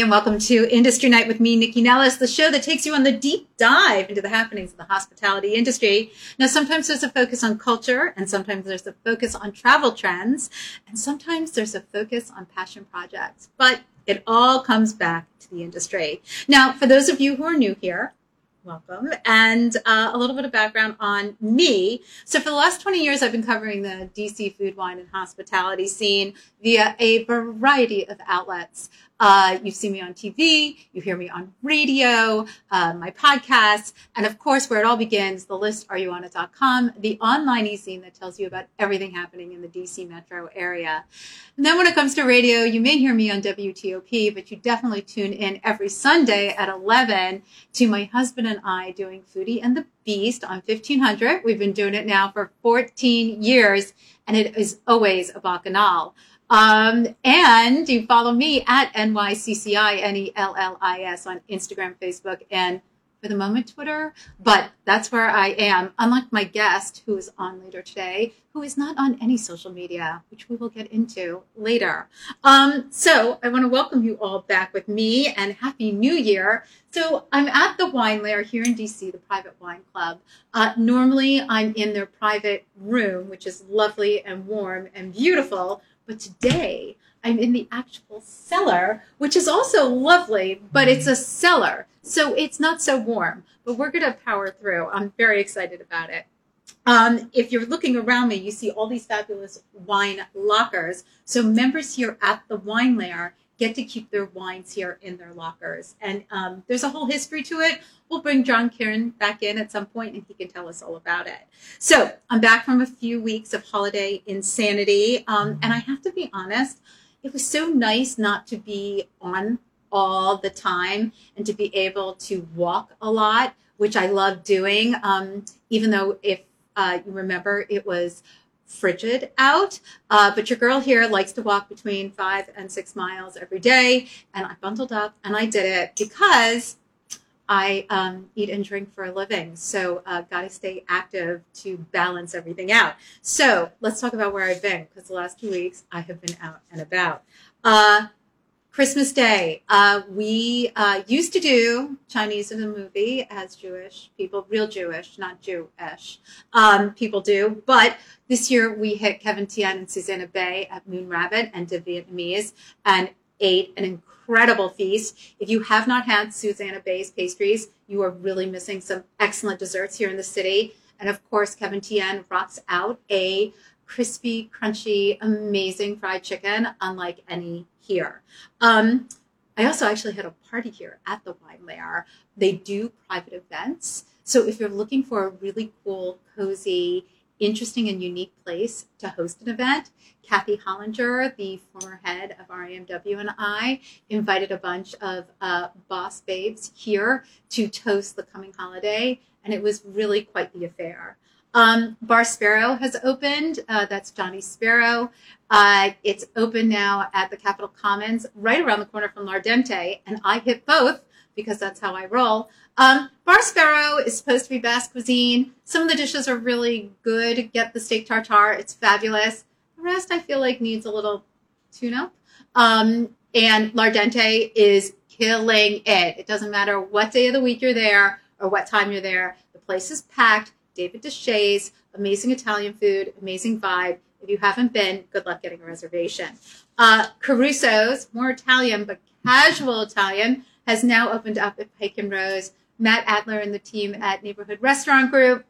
and welcome to Industry Night with me, Nycci Nellis, the show that takes you on the deep dive into the happenings of the hospitality industry. Now, sometimes there's a focus on culture, and sometimes there's a focus on travel trends, and sometimes there's a focus on passion projects. But it all comes back to the industry. Now, for those of you who are new here, welcome, and uh, a little bit of background on me. So, for the last 20 years, I've been covering the DC food, wine, and hospitality scene via a variety of outlets. Uh, you see me on TV, you hear me on radio, uh, my podcasts, and of course, where it all begins, the list areyouonit.com, the online e-zine that tells you about everything happening in the DC metro area. And then when it comes to radio, you may hear me on WTOP, but you definitely tune in every Sunday at 11 to my husband and I doing Foodie and the Beast on 1500. We've been doing it now for 14 years, and it is always a bacchanal. Um, and you follow me at NYCCI, N-E-L-L-I-S on Instagram, Facebook, and for the moment, Twitter. But that's where I am. Unlike my guest, who is on later today, who is not on any social media, which we will get into later. Um, so I want to welcome you all back with me and Happy New Year. So I'm at the Wine Lair here in DC, the private wine club. Uh, normally I'm in their private room, which is lovely and warm and beautiful but today I'm in the actual cellar, which is also lovely, but it's a cellar. So it's not so warm, but we're going to power through. I'm very excited about it. Um, if you're looking around me, you see all these fabulous wine lockers. So members here at the Wine Lair get to keep their wines here in their lockers. And um, there's a whole history to it. We'll bring John Kieran back in at some point and he can tell us all about it. So I'm back from a few weeks of holiday insanity. Um, and I have to be honest, it was so nice not to be on all the time and to be able to walk a lot, which I love doing. Um, even though if uh, you remember, it was frigid out. Uh, but your girl here likes to walk between five and six miles every day. And I bundled up and I did it because I um, eat and drink for a living. So, uh, got to stay active to balance everything out. So, let's talk about where I've been because the last two weeks I have been out and about. Uh, Christmas Day. Uh, we uh, used to do Chinese in the movie as Jewish people, real Jewish, not Jewish um, people do. But this year we hit Kevin Tien and Susanna Bae at Moon Rabbit and De Vietnamese and ate an incredible feast. If you have not had Susanna Bae's pastries, you are really missing some excellent desserts here in the city. And of course, Kevin Tien rocks out a crispy, crunchy, amazing fried chicken, unlike any here. Um, I also actually had a party here at the Wine Lair. They do private events. So if you're looking for a really cool, cozy, interesting, and unique place to host an event, Kathy Hollinger, the former head of RAMW, and I invited a bunch of uh, boss babes here to toast the coming holiday, and it was really quite the affair. Um, Bar Spero has opened. Uh, that's Johnny Spero. Uh, it's open now at the Capitol Commons, right around the corner from L'Ardente, and I hit both because that's how I roll. Um, Bar Spero is supposed to be Basque cuisine. Some of the dishes are really good. Get the steak tartare; it's fabulous. The rest, I feel like, needs a little tune-up. Um, and L'Ardente is killing it. It doesn't matter what day of the week you're there or what time you're there. The place is packed David Deshaies, amazing Italian food, amazing vibe. If you haven't been, good luck getting a reservation. Uh, Caruso's, more Italian, but casual Italian, has now opened up at Pike and Rose. Matt Adler and the team at Neighborhood Restaurant Group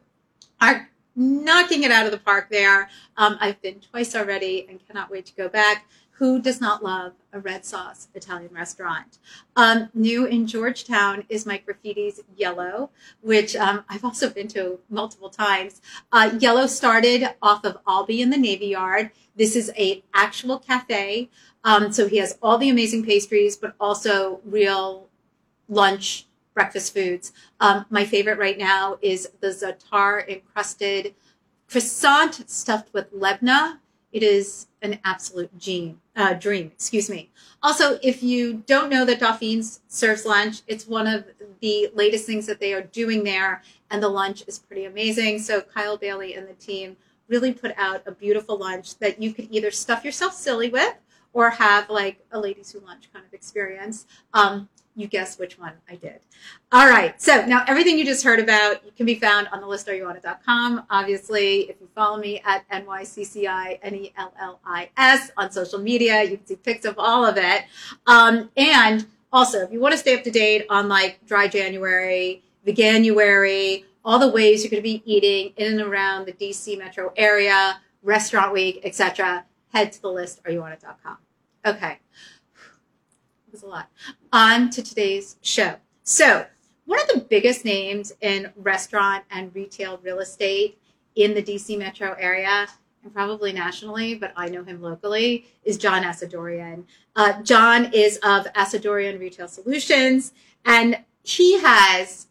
are knocking it out of the park there. Um, I've been twice already and cannot wait to go back. Who does not love a red sauce Italian restaurant? Um, new in Georgetown is Mike Rafidi's Yellow, which um, I've also been to multiple times. Uh, Yellow started off of Albi in the Navy Yard. This is a actual cafe. Um, so he has all the amazing pastries, but also real lunch, breakfast foods. Um, my favorite right now is the za'atar encrusted croissant stuffed with lebna it is an absolute gene, uh, dream. Excuse me. Also, if you don't know that Dauphines serves lunch, it's one of the latest things that they are doing there, and the lunch is pretty amazing. So Kyle Bailey and the team really put out a beautiful lunch that you could either stuff yourself silly with, or have like a ladies who lunch kind of experience. Um, you guess which one I did. All right. So now everything you just heard about can be found on the list.areyouonit.com. Obviously, if you follow me at NYCCI-N-E-L-L-I-S on social media, you can see pics of all of it. Um, and also, if you want to stay up to date on like dry January, Veganuary, all the ways you're going to be eating in and around the DC metro area, restaurant week, etc., head to the list areyouonit.com. Okay It was a lot. On to today's show. So, one of the biggest names in restaurant and retail real estate in the DC metro area, and probably nationally, but I know him locally, is John Asadoorian. Uh, John is of Asadoorian Retail Solutions, and he has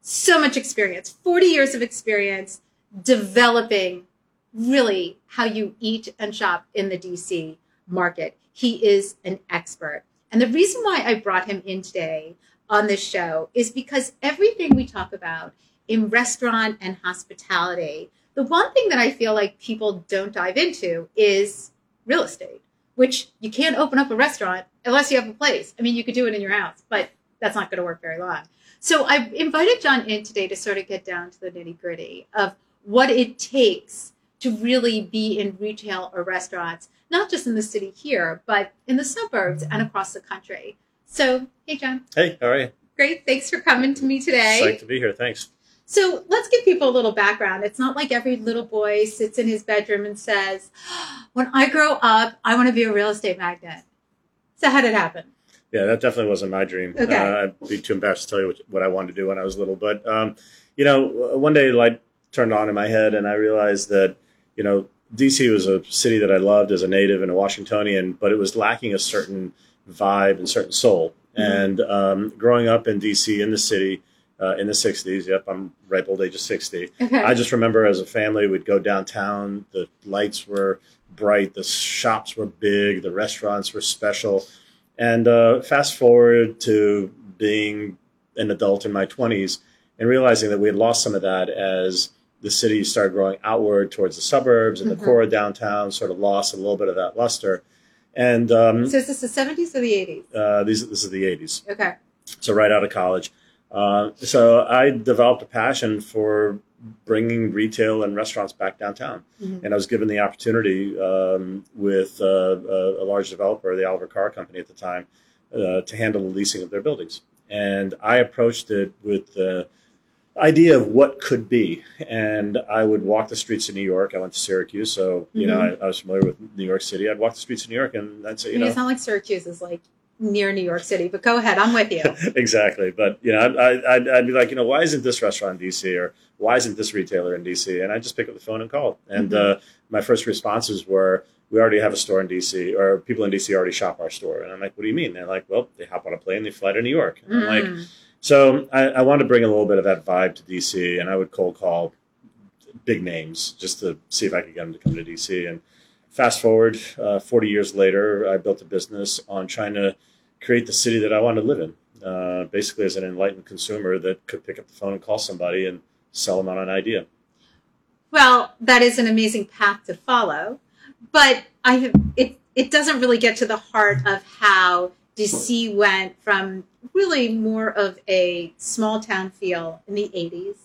so much experience 40 years of experience developing really how you eat and shop in the DC market. He is an expert. And the reason why I brought him in today on this show is because everything we talk about in restaurant and hospitality, the one thing that I feel like people don't dive into is real estate, which you can't open up a restaurant unless you have a place. I mean, you could do it in your house, but that's not going to work very long. So I invited John in today to sort of get down to the nitty gritty of what it takes to really be in retail or restaurants not just in the city here, but in the suburbs and across the country. So, hey, John. Hey, how are you? Great. Thanks for coming to me today. It's Psyched to be here. Thanks. So, let's give people a little background. It's not like every little boy sits in his bedroom and says, When I grow up, I want to be a real estate magnate. So, how did it happen? Yeah, that definitely wasn't my dream. Okay. Uh, I'd be too embarrassed to tell you what, what I wanted to do when I was little. But, um, you know, one day light turned on in my head and I realized that, you know, DC was a city that I loved as a native and a Washingtonian, but it was lacking a certain vibe and certain soul. Mm-hmm. And um, growing up in DC in the city uh, in the 60s, yep, I'm ripe old age of 60. Okay. I just remember as a family, we'd go downtown, the lights were bright, the shops were big, the restaurants were special. And uh, fast forward to being an adult in my 20s and realizing that we had lost some of that as the city started growing outward towards the suburbs and mm-hmm. the core of downtown sort of lost a little bit of that luster. And um, so is this the 70s or the 80s? Uh, these, this is the 80s. Okay. So right out of college. Uh, so I developed a passion for bringing retail and restaurants back downtown. Mm-hmm. And I was given the opportunity um, with uh, a, a, large developer, the Oliver Carr Company at the time, uh, to handle the leasing of their buildings. And I approached it with idea of what could be. And I would walk the streets of New York. I went to Syracuse, so you mm-hmm. know I, I, was familiar with New York City. I'd walk the streets of New York, and I'd say, you I mean, know, it's not like Syracuse is like near New York City. But go ahead, I'm with you. exactly, but you know, I, I'd, I'd, be like, you know, why isn't this restaurant in DC or why isn't this retailer in DC? And I just pick up the phone and call. And mm-hmm. uh, my first responses were. We already have a store in DC, or people in DC already shop our store. And I'm like, what do you mean? They're like, well, they hop on a plane, they fly to New York. And mm. I'm like, mm. So I, I wanted to bring a little bit of that vibe to DC, and I would cold call big names just to see if I could get them to come to DC. And fast forward, uh, 40 years later, I built a business on trying to create the city that I wanted to live in. Uh, basically, as an enlightened consumer that could pick up the phone and call somebody and sell them on an idea. Well, that is an amazing path to follow, but I it it doesn't really get to the heart of how DC went from really more of a small town feel in the 80s.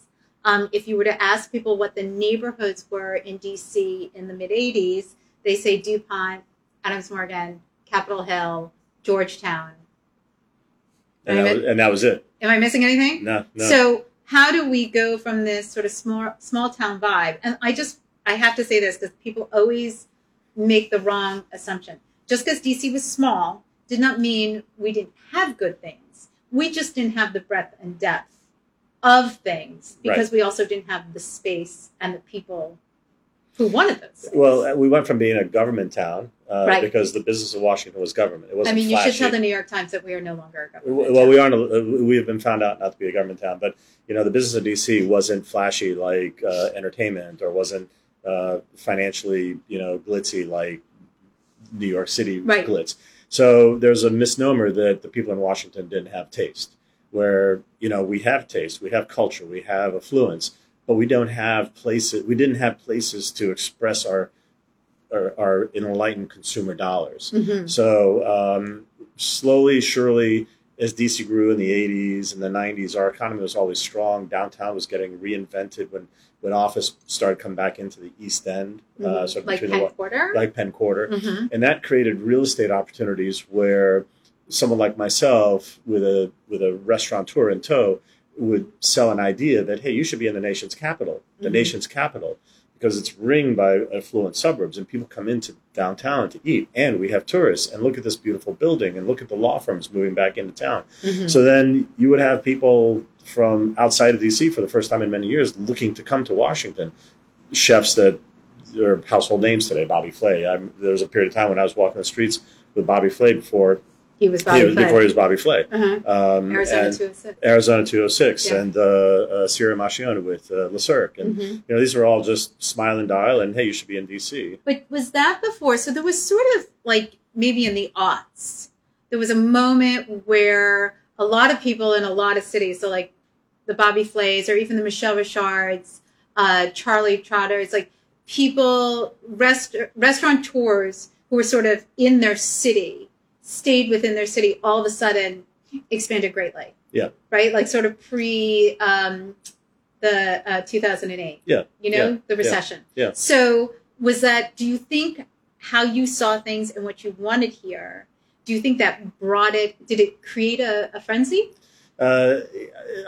Um, if you were to ask people what the neighborhoods were in DC in the mid 80s, they say DuPont, Adams Morgan, Capitol Hill, Georgetown. And that, was, and that, was, it. Am I missing anything? No, no. So how do we go from this sort of small small town vibe? And I just I have to say this because people always make the wrong assumption. Just because DC was small did not mean we didn't have good things. We just didn't have the breadth and depth of things because right. we also didn't have the space and the people who wanted those. Things. Well, uh, we went from being a government town uh, right. because the business of Washington was government. It wasn't. I mean, flashy. you should tell the New York Times that we are no longer a government. Well, town. we aren't. A, we have been found out not to be a government town, but you know, the business of DC wasn't flashy like uh, entertainment or wasn't uh, financially, you know, glitzy like New York City right. glitz. So there's a misnomer that the people in Washington didn't have taste, where you know we have taste, we have culture, we have affluence, but we don't have places. We didn't have places to express our are, are enlightened consumer dollars. hmm So um, slowly, surely, as DC grew in the 80s and the 90s, our economy was always strong. Downtown was getting reinvented when, when office started coming back into the East End, uh, sort of Mm-hmm. like Penn the Quarter. like Penn Quarter, hmm and that created real estate opportunities where someone like myself, with a with a restaurateur in tow, would sell an idea that hey, you should be in the nation's capital, the Mhm. nation's capital, because it's ringed by affluent suburbs, and people come into downtown to eat, and we have tourists, and look at this beautiful building, and look at the law firms moving back into town. hmm So then you would have people from outside of DC for the first time in many years looking to come to Washington. Chefs that are household names today, Bobby Flay. I'm, there was a period of time when I was walking the streets with Bobby Flay before he was he Bobby was, Flay. before he was Bobby Flay. uh-huh. Um, Arizona 206. Arizona 206 Yeah. and uh, uh, Sirio Maccioni with uh, Le Cirque. And hmm you know these were all just smile and dial and hey, you should be in DC. But was that before? So there was sort of like maybe in the aughts, there was a moment where a lot of people in a lot of cities, so like the Bobby Flays or even the Michel Richards, uh, Charlie Trotters, like people, rest, restaurateurs who were sort of in their city, stayed within their city, all of a sudden expanded greatly. Yeah. Right? Like sort of pre um, the uh, 2008. Yeah. You know, Yeah. the recession. Yeah. So was that, do you think how you saw things and what you wanted here, do you think that brought it, did it create a, a frenzy? Uh,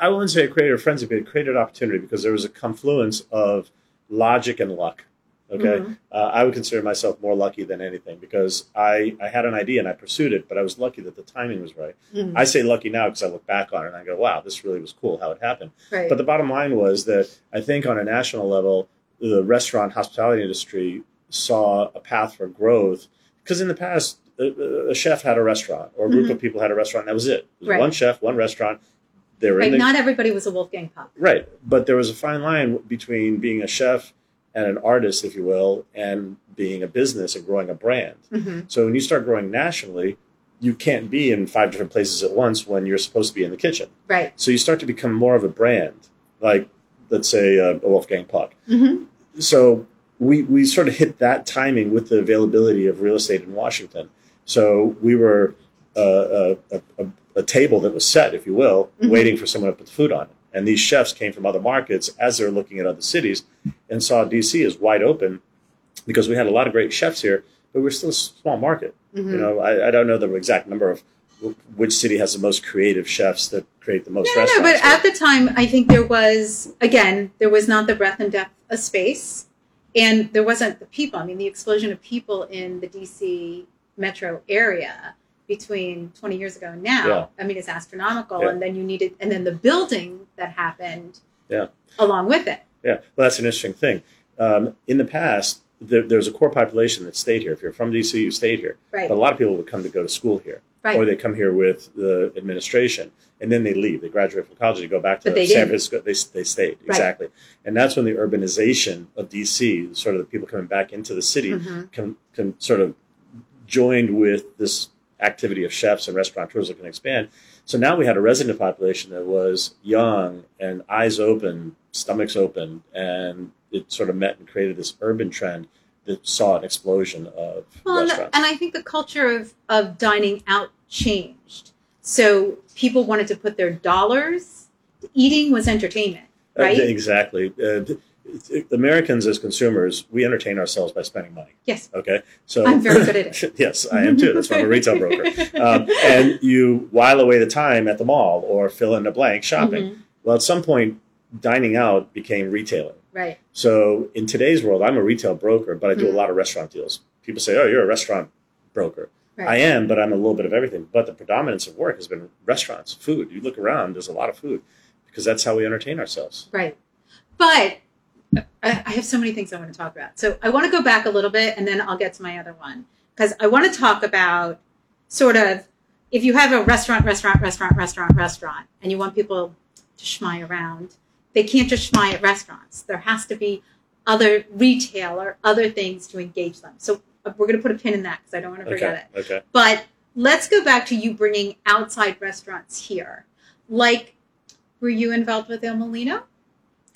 I wouldn't say it created a frenzy, but it created opportunity because there was a confluence of logic and luck. Okay, Mhm. uh, I would consider myself more lucky than anything because I, I had an idea and I pursued it, but I was lucky that the timing was right. Mhm. I say lucky now because I look back on it and I go, wow, this really was cool how it happened. right. But the bottom line was that I think on a national level, the restaurant hospitality industry saw a path for growth because in the past, a, a chef had a restaurant or a group Mhm. of people had a restaurant. That was it. It was Right. One chef, one restaurant. They were right. in the, Not everybody was a Wolfgang Puck. right, but there was a fine line between being a chef and an artist, if you will, and being a business and growing a brand. Mm-hmm. So when you start growing nationally, you can't be in five different places at once when you're supposed to be in the kitchen. Right. So you start to become more of a brand, like let's say uh, a Wolfgang Puck. Mm-hmm. So we we sort of hit that timing with the availability of real estate in Washington. So we were uh, a, a, a table that was set, if you will, Mhm. waiting for someone to put the food on it. And these chefs came from other markets as they're looking at other cities and saw DC as wide open because we had a lot of great chefs here, but we're still a small market. Mm-hmm. You know, I, I don't know the exact number of which city has the most creative chefs that create the most No, no, restaurants. but at the time, I think there was again there was not the breadth and depth of space, and there wasn't the people. I mean, the explosion of people in the DC metro area between 20 years ago and now. Yeah. I mean, it's astronomical. Yeah. And then you needed, and then the building that happened, Yeah. along with it. Yeah, well, that's an interesting thing. Um, in the past, there, there's a core population that stayed here. If you're from DC, you stayed here. Right. But a lot of people would come to go to school here, Right. or they come here with the administration, and then they leave. They graduate from college, they go back to San didn't. Francisco. They, they stayed Right. exactly, and that's when the urbanization of DC, sort of the people coming back into the city, Mhm. can, can sort of joined with this activity of chefs and restaurateurs that can expand. So now we had a resident population that was young and eyes open, stomachs open, and it sort of met and created this urban trend that saw an explosion of Well, and, restaurants. and I think the culture of, of dining out changed. So people wanted to put their dollars, eating was entertainment, Uh, right? exactly. Uh, Americans as consumers, we entertain ourselves by spending money. yes. Okay, so I'm very good at it. yes, I am too. That's why I'm a retail broker. Um, and you while away the time at the mall or fill in the blank shopping. Mhm. Well, at some point, dining out became retailing. Right. So in today's world, I'm a retail broker, but I do Mhm. a lot of restaurant deals. People say, "Oh, you're a restaurant broker." Right. I am, but I'm a little bit of everything. But the predominance of work has been restaurants, food. You look around, there's a lot of food because that's how we entertain ourselves. Right. But I, have so many things I want to talk about. So I want to go back a little bit and then I'll get to my other one. Because I want to talk about sort of if you have a restaurant, restaurant, restaurant, restaurant, restaurant, and you want people to schmy around, they can't just schmy at restaurants. There has to be other retail or other things to engage them. So uh, we're going to put a pin in that because I don't want to forget Okay. it. Okay. But let's go back to you bringing outside restaurants here. Like, were you involved with Il Mulino?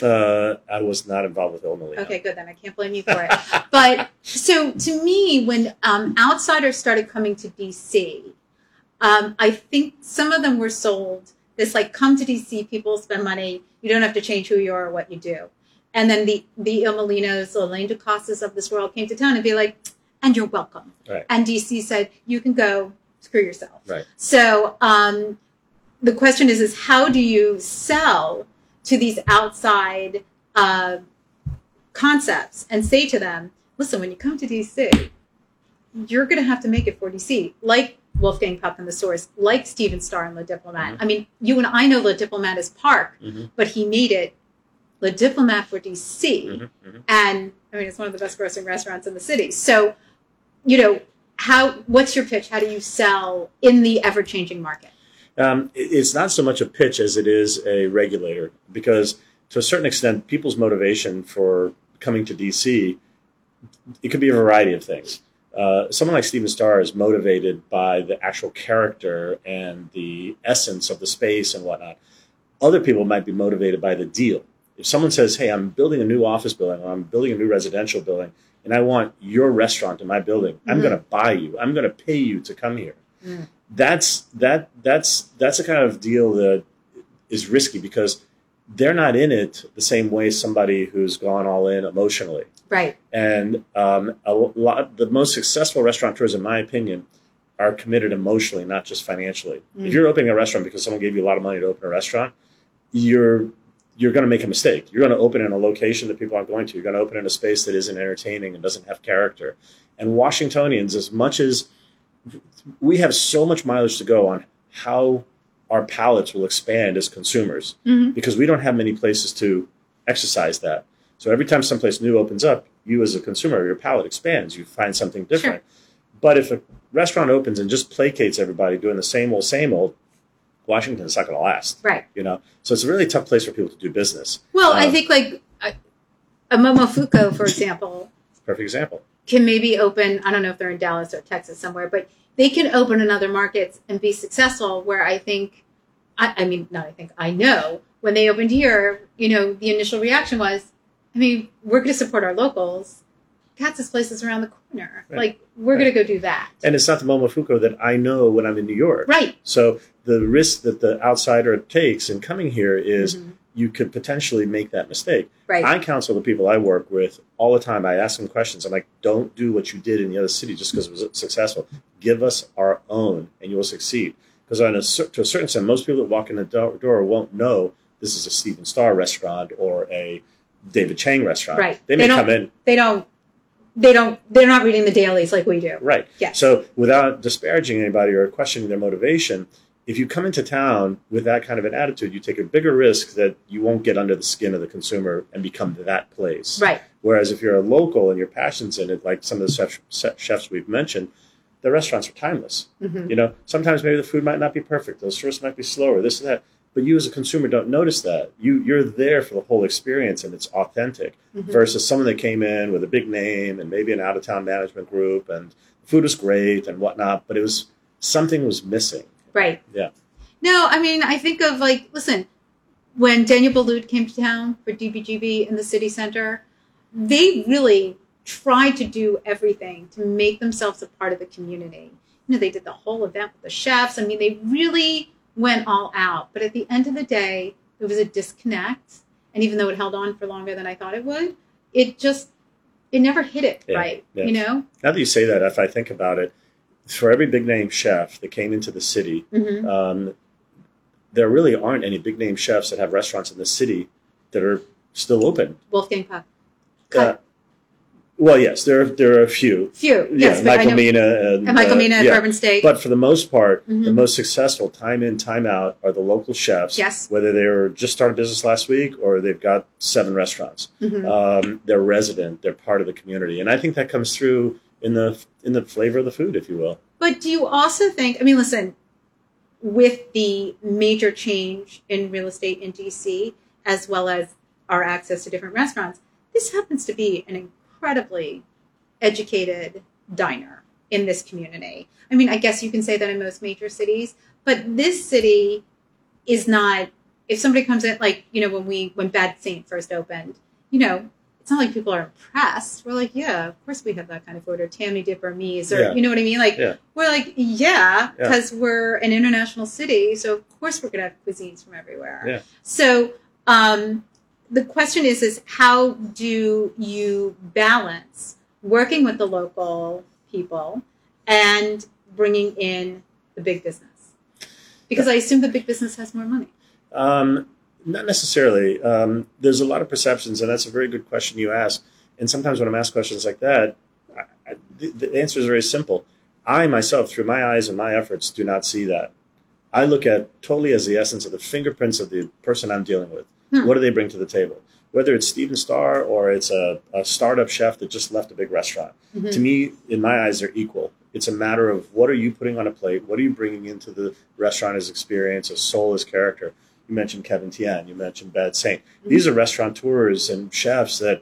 Uh, I was not involved with Il Mulino. Okay, good. Then I can't blame you for it. but so to me, when um, outsiders started coming to DC, um, I think some of them were sold this like come to DC, people spend money. You don't have to change who you are or what you do. And then the the Il Mulinos, the Elaine DeCostas of this world came to town and be like, and you're welcome. Right. And DC said, you can go screw yourself. Right. So um, the question is, is how do you sell to these outside uh, concepts and say to them, listen, when you come to DC, you're going to have to make it for DC, like Wolfgang Puck and the Source, like Stephen Starr and Le Diplomate. Mhm. I mean, you and I know Le Diplomate is Parc, Mhm. but he made it Le Diplomate for DC. Mhm, mhm. And I mean, it's one of the best grossing restaurants in the city. So, you know, how, what's your pitch? How do you sell in the ever changing market? Um, it's not so much a pitch as it is a regulator, because to a certain extent, people's motivation for coming to DC, it could be a variety of things. Uh, someone like Stephen Starr is motivated by the actual character and the essence of the space and whatnot. Other people might be motivated by the deal. If someone says, "Hey, I'm building a new office building, or I'm building a new residential building, and I want your restaurant in my building, I'm Mhm. going to buy you. I'm going to pay you to come here." Mm. That's that that's that's a kind of deal that is risky because they're not in it the same way somebody who's gone all in emotionally. Right. And um, a lot, the most successful restaurateurs, in my opinion, are committed emotionally, not just financially. Mm. If you're opening a restaurant because someone gave you a lot of money to open a restaurant, you're you're going to make a mistake. You're going to open in a location that people aren't going to. You're going to open in a space that isn't entertaining and doesn't have character. And Washingtonians, as much as we have so much mileage to go on how our palates will expand as consumers hmm because we don't have many places to exercise that. So every time someplace new opens up, you as a consumer, your palate expands. You find something different. But if a restaurant opens and just placates everybody doing the same old, same old, Washington's not going to last. Right. You know, so it's a really tough place for people to do business. Well, I Um, think like a, a Momofuku, for example, Perfect example. Can maybe open, I don't know if they're in Dallas or Texas somewhere, but they can open in other markets and be successful where I think, I, I mean, not I think, I know when they opened here, you know, the initial reaction was, I mean, we're going to support our locals. Katz's place is around the corner. Right. Like, we're going to go do that. And it's not the Momofuku that I know when I'm in New York. Right. So the risk that the outsider takes in coming here is Mhm. You could potentially make that mistake. Right. I counsel the people I work with all the time. I ask them questions. I'm like, don't do what you did in the other city just because it was successful. Give us our own and you will succeed. Because on a, to a certain extent, most people that walk in the do- door won't know this is a Stephen Starr restaurant or a David Chang restaurant. Right. They They may don't- come in. they don't, they don't, they're not reading the dailies like we do. Right. Yes. So without disparaging anybody or questioning their motivation, if you come into town with that kind of an attitude, you take a bigger risk that you won't get under the skin of the consumer and become that place. Right. Whereas if you're a local and your passion's in it, like some of the chef, chefs we've mentioned, the restaurants are timeless. Mhm. You know, sometimes maybe the food might not be perfect, those service might be slower, this and that. But you as a consumer don't notice that. You you're there for the whole experience and it's authentic. Mhm. Versus someone that came in with a big name and maybe an out of town management group and the food was great and whatnot, but it was something was missing. Right. Yeah. No, I mean, I think of like, listen, when Daniel Boulud came to town for DBGB in the city center, they really tried to do everything to make themselves a part of the community. You know, they did the whole event with the chefs. I mean, they really went all out. But at the end of the day, there was a disconnect. And even though it held on for longer than I thought it would, it just, it never hit it Yeah, right. yeah. You know? Now that you say that, if I think about it, for every big name chef that came into the city, hmm um, there really aren't any big name chefs that have restaurants in the city that are still open. Wolfgang Puck. Uh, well, yes, there are, there are a few. Few. Yeah, yes, Michael. Mina and, and Michael uh, Mina at yeah. Bourbon Steak. But for the most part, the Mhm. most successful time in, time out are the local chefs. Yes. Whether they were just started business last week or they've got seven restaurants. Mhm. Um, they're resident. They're part of the community, and I think that comes through in the in the flavor of the food, if you will. But do you also think, I mean, listen, with the major change in real estate in DC, as well as our access to different restaurants, this happens to be an incredibly educated diner in this community. I mean, I guess you can say that in most major cities, but this city is not if somebody comes in, like you know, when we when Bad Saint first opened, you know, it's not like people are impressed. We're like, yeah, of course we have that kind of food, or Tammy Dip or Mies, or Yeah. you know what I mean? Like, Yeah. we're like, yeah, Yeah. because we're an international city, so of course we're gonna have cuisines from everywhere. Yeah. So, um, the question is, is how do you balance working with the local people and bringing in the big business? Because I assume the big business has more money. Um, not necessarily. Um, there's a lot of perceptions, and that's a very good question you ask. And sometimes when I'm asked questions like that, I, I, the, the answer is very simple. I myself, through my eyes and my efforts, do not see that. I look at totally as the essence of the fingerprints of the person I'm dealing with. Hmm. What do they bring to the table? Whether it's Stephen Starr or it's a, a startup chef that just left a big restaurant. Mhm. To me, in my eyes, they're equal. It's a matter of what are you putting on a plate? What are you bringing into the restaurant as experience, as soul, as character? You mentioned Kevin Tien. You mentioned Bad Saint. These are restaurateurs and chefs that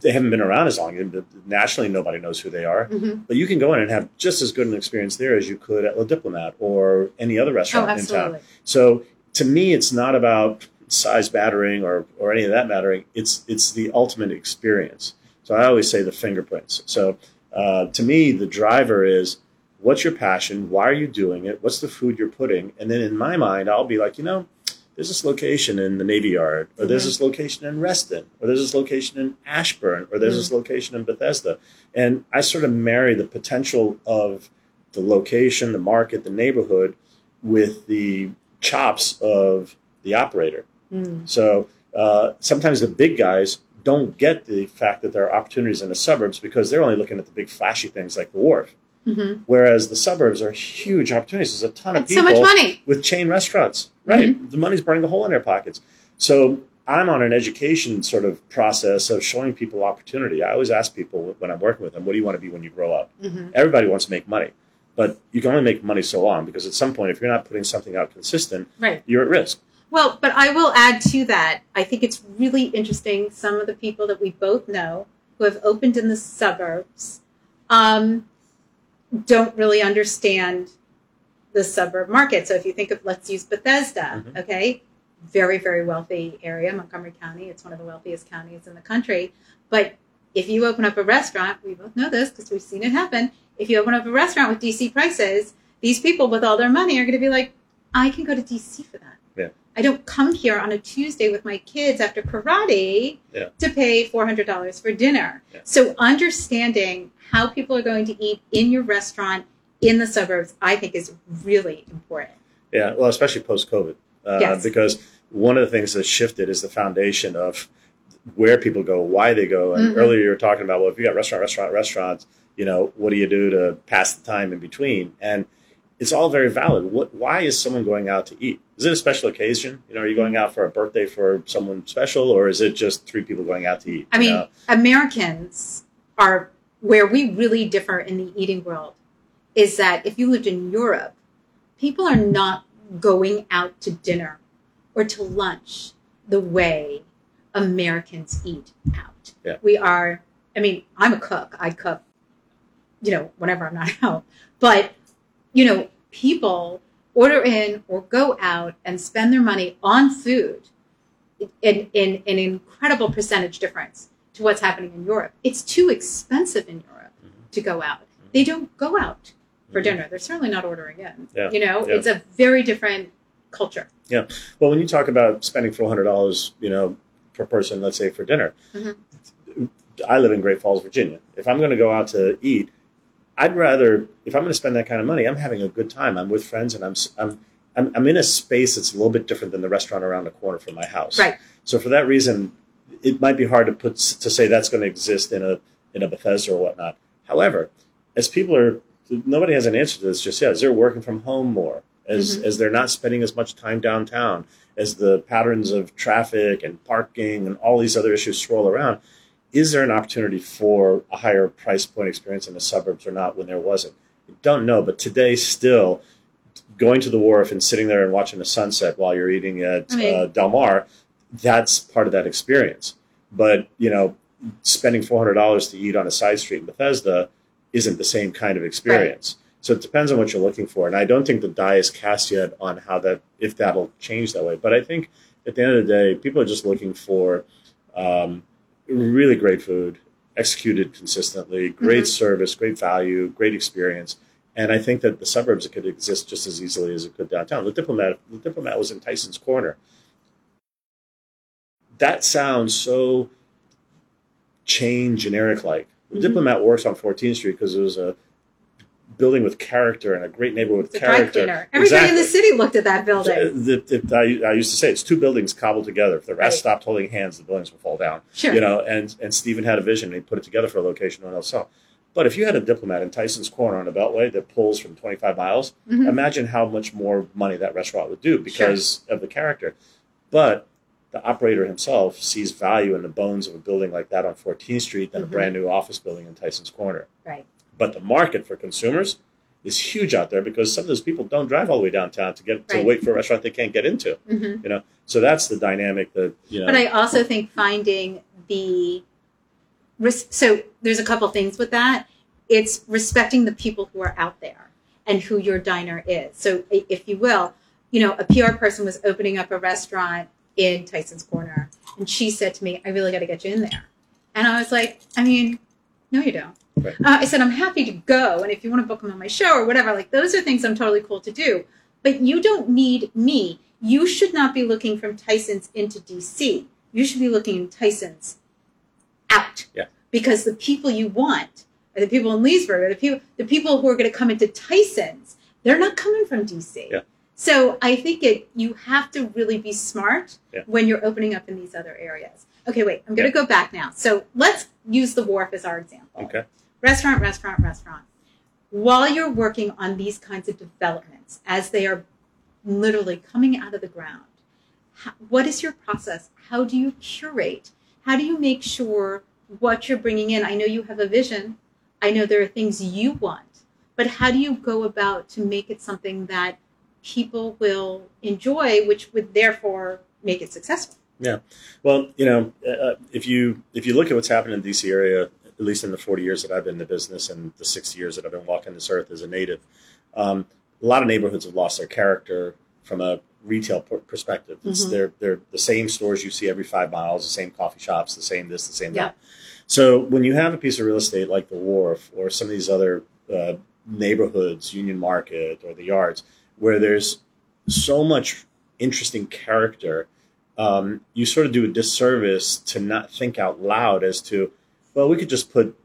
they haven't been around as long. Nationally, nobody knows who they are. Mhm. But you can go in and have just as good an experience there as you could at La Diplomat or any other Oh, restaurant in town. So to me, it's not about size battering or, or any of that mattering. It's it's the ultimate experience. So I always say the fingerprints. So uh, to me, the driver is what's your passion? Why are you doing it? What's the food you're putting? And then in my mind, I'll be like, you know, there's this location in the Navy Yard, or there's Mhm. this location in Reston, or there's this location in Ashburn, or there's Mhm. this location in Bethesda. And I sort of marry the potential of the location, the market, the neighborhood with the chops of the operator. Mm. So uh, sometimes the big guys don't get the fact that there are opportunities in the suburbs because they're only looking at the big flashy things like the wharf. Mhm. Whereas the suburbs are huge opportunities. There's a ton of That's so people much money. with chain restaurants. Right. The money's burning a hole in their pockets. So I'm on an education sort of process of showing people opportunity. I always ask people when I'm working with them, what do you want to be when you grow up? Mhm. Everybody wants to make money. But you can only make money so long because at some point, if you're not putting something out consistent, Right. you're at risk. Well, but I will add to that. I think it's really interesting. Some of the people that we both know who have opened in the suburbs um, don't really understand the suburb market. So if you think of, let's use Bethesda, Mhm. okay, very very wealthy area, Montgomery County. It's one of the wealthiest counties in the country. But if you open up a restaurant, we both know this because we've seen it happen. If you open up a restaurant with DC prices, these people with all their money are going to be like, I can go to DC for that. Yeah. I don't come here on a Tuesday with my kids after karate Yeah. to pay $400 for dinner. Yeah. So understanding how people are going to eat in your restaurant in the suburbs, I think is really important. Yeah, well, especially post COVID, uh, Yes. because one of the things that shifted is the foundation of where people go, why they go. And Mhm. earlier you were talking about, well, if you got restaurant, restaurant, restaurants, you know, what do you do to pass the time in between? And it's all very valid. What? Why is someone going out to eat? Is it a special occasion? You know, are you going out for a birthday for someone special, or is it just three people going out to eat? I mean, know? Americans are where we really differ in the eating world is that if you lived in Europe, people are not going out to dinner or to lunch the way Americans eat out. Yeah. We are, I mean, I'm a cook. I cook, you know, whenever I'm not out. But, you know, people order in or go out and spend their money on food in, in an incredible percentage difference to what's happening in Europe. It's too expensive in Europe to go out. They don't go out for Mhm. dinner. They're certainly not ordering in. Yeah. You know, Yeah. it's a very different culture. Yeah. Well, when you talk about spending four hundred dollars, you know, per person, let's say for dinner, Mhm. I live in Great Falls, Virginia. If I'm going to go out to eat, I'd rather if I'm going to spend that kind of money, I'm having a good time. I'm with friends, and I'm I'm I'm, I'm in a space that's a little bit different than the restaurant around the corner from my house. Right. So for that reason, it might be hard to put to say that's going to exist in a in a Bethesda or whatnot. However, as people are, nobody has an answer to this just yet. As they're working from home more, as Mhm. as they're not spending as much time downtown, as the patterns of traffic and parking and all these other issues swirl around, is there an opportunity for a higher price point experience in the suburbs or not when there wasn't? I don't know, but today still going to the wharf and sitting there and watching the sunset while you're eating at I mean- uh, Del Mar, that's part of that experience. But you know, spending four hundred dollars to eat on a side street in Bethesda isn't the same kind of experience. So it depends on what you're looking for, and I don't think the die is cast yet on how that if that'll change that way. But I think at the end of the day, people are just looking for um, really great food, executed consistently, great Mhm. service, great value, great experience. And I think that the suburbs could exist just as easily as it could downtown. The diplomat, the diplomat was in Tyson's Corner. That sounds so chain generic like. The Mhm. diplomat works on 14th Street because it was a building with character and a great neighborhood with It's a dry character. Everybody in the city looked at that building. I, I used to say it's two buildings cobbled together. If the rest Right. stopped holding hands, the buildings will fall down. Sure. You know, and and Stephen had a vision and he put it together for a location no one else saw. But if you had a diplomat in Tyson's Corner on a beltway that pulls from 25 miles, Mhm. imagine how much more money that restaurant would do because of the character. But the operator himself sees value in the bones of a building like that on 14th Street than Mhm. a brand new office building in Tyson's Corner. Right. But the market for consumers is huge out there because some of those people don't drive all the way downtown to get to wait for a restaurant they can't get into. hmm You know, so that's the dynamic that you know. But I also think finding the res- so there's a couple things with that. It's respecting the people who are out there and who your diner is. So if you will, you know, a PR person was opening up a restaurant in Tyson's Corner, and she said to me, "I really got to get you in there," and I was like, "I mean, no, you don't." Right. Uh, I said, "I'm happy to go, and if you want to book them on my show or whatever, like those are things I'm totally cool to do." But you don't need me. You should not be looking from Tyson's into DC. You should be looking Tyson's out. Yeah. Because the people you want are the people in Leesburg, or the people the people who are going to come into Tyson's. They're not coming from DC. Yeah. So I think it you have to really be smart Yeah. when you're opening up in these other areas. Okay, wait. I'm going to go back now. So let's use the wharf as our example okay. Restaurant, restaurant, restaurant. While you're working on these kinds of developments, as they are literally coming out of the ground, what is your process? How do you curate? How do you make sure what you're bringing in? I know you have a vision. I know there are things you want, but how do you go about to make it something that people will enjoy, which would therefore make it successful? Yeah, well, you know, uh, if you if you look at what's happened in the DC area, at least in the 40 years that I've been in the business and the 60 years that I've been walking this earth as a native, um, a lot of neighborhoods have lost their character from a retail per- perspective. It's Mhm. they're they're the same stores you see every five miles, the same coffee shops, the same this, the same Yeah. that. So when you have a piece of real estate like the Wharf or some of these other uh, neighborhoods, Union Market or the Yards, where there's so much interesting character, um, you sort of do a disservice to not think out loud as to, well, we could just put,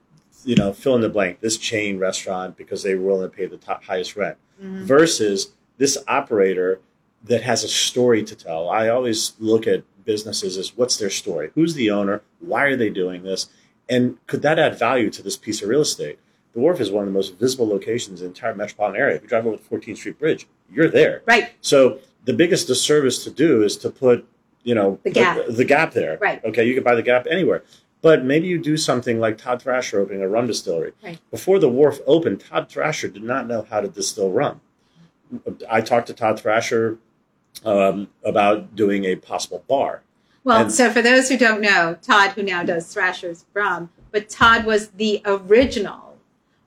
you know, fill in the blank, this chain restaurant because they were willing to pay the top, highest rent, mm-hmm. versus this operator that has a story to tell. I always look at businesses as what's their story? Who's the owner? Why are they doing this? And could that add value to this piece of real estate? The Wharf is one of the most visible locations in the entire metropolitan area. If you drive over the 14th Street Bridge, you're there. Right. So the biggest disservice to do is to put, you know, The gap. the, the gap there. Right. Okay, you can buy the gap anywhere. But maybe you do something like Todd Thrasher opening a rum distillery. Right. Before the wharf opened, Todd Thrasher did not know how to distill rum. I talked to Todd Thrasher um, about doing a possible bar. Well, And- so for those who don't know, Todd, who now does Thrasher's Rum, but Todd was the original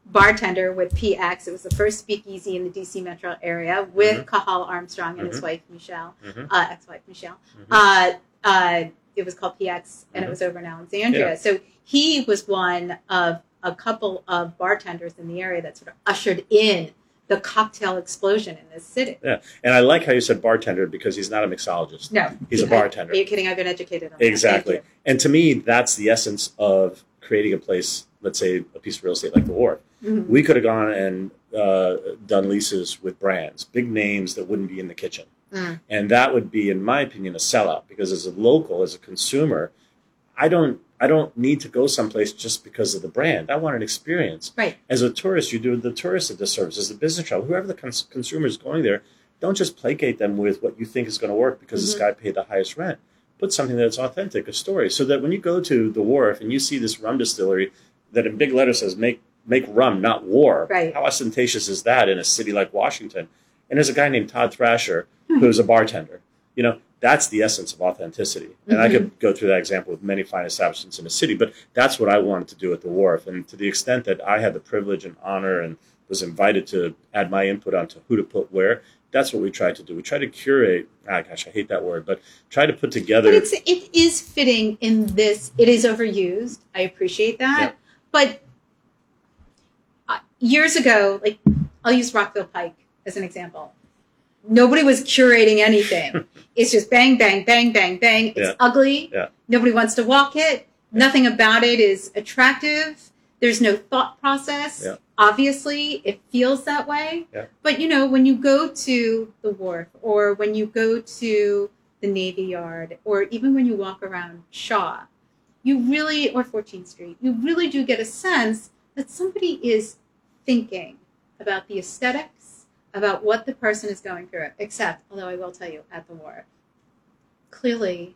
bartender with PX. It was the first speakeasy in the DC metro area with Cathal Armstrong and his Mhm. wife, Michelle, Mhm. uh, ex wife, Michelle. Uh, uh, it was called PX and Mhm. it was over in Alexandria. Yeah. So he was one of a couple of bartenders in the area that sort of ushered in the cocktail explosion in this city. Yeah, and I like how you said bartender because he's not a mixologist. No, He's a bartender. Are you kidding? I've been educated on that. Exactly. And to me, that's the essence of creating a place, let's say a piece of real estate like the Wharf. you. Mhm. We could have gone and uh, done leases with brands, big names that wouldn't be in the kitchen. Mm. And that would be, in my opinion, a sellout because as a local, as a consumer, I don't I don't need to go someplace just because of the brand. I want an experience. Right. As a tourist, you do the tourist a disservice. As a business travel, whoever the cons- consumer is going there, don't just placate them with what you think is going to work because this Mhm. guy paid the highest rent. Put something that's authentic, a story, so that when you go to the wharf and you see this rum distillery that in big letters says "Make make rum, not war." Right. How ostentatious is that in a city like Washington? And there's a guy named Todd Thrasher who's a bartender. You know, that's the essence of authenticity. And I Mhm. could go through that example with many fine establishments in the city, but that's what I wanted to do at the wharf. And to the extent that I had the privilege and honor and was invited to add my input onto who to put where. That's what we tried to do. We tried to curate. Ah, gosh, I hate that word, but try to put together. But it's it is fitting in this. It is overused. I appreciate that, Yeah. but uh, years ago, like I'll use Rockville Pike as an example. Nobody was curating anything. it's just bang, bang, bang, bang, bang. It's Yeah. ugly. Yeah. Nobody wants to walk it. Nothing about it is attractive. There's no thought process. Yeah. Obviously, it feels that way. Yeah. But you know, when you go to the wharf or when you go to the Navy Yard or even when you walk around Shaw, you really, or 14th Street, you really do get a sense that somebody is thinking about the aesthetics, about what the person is going through. Except, although I will tell you, at the wharf, clearly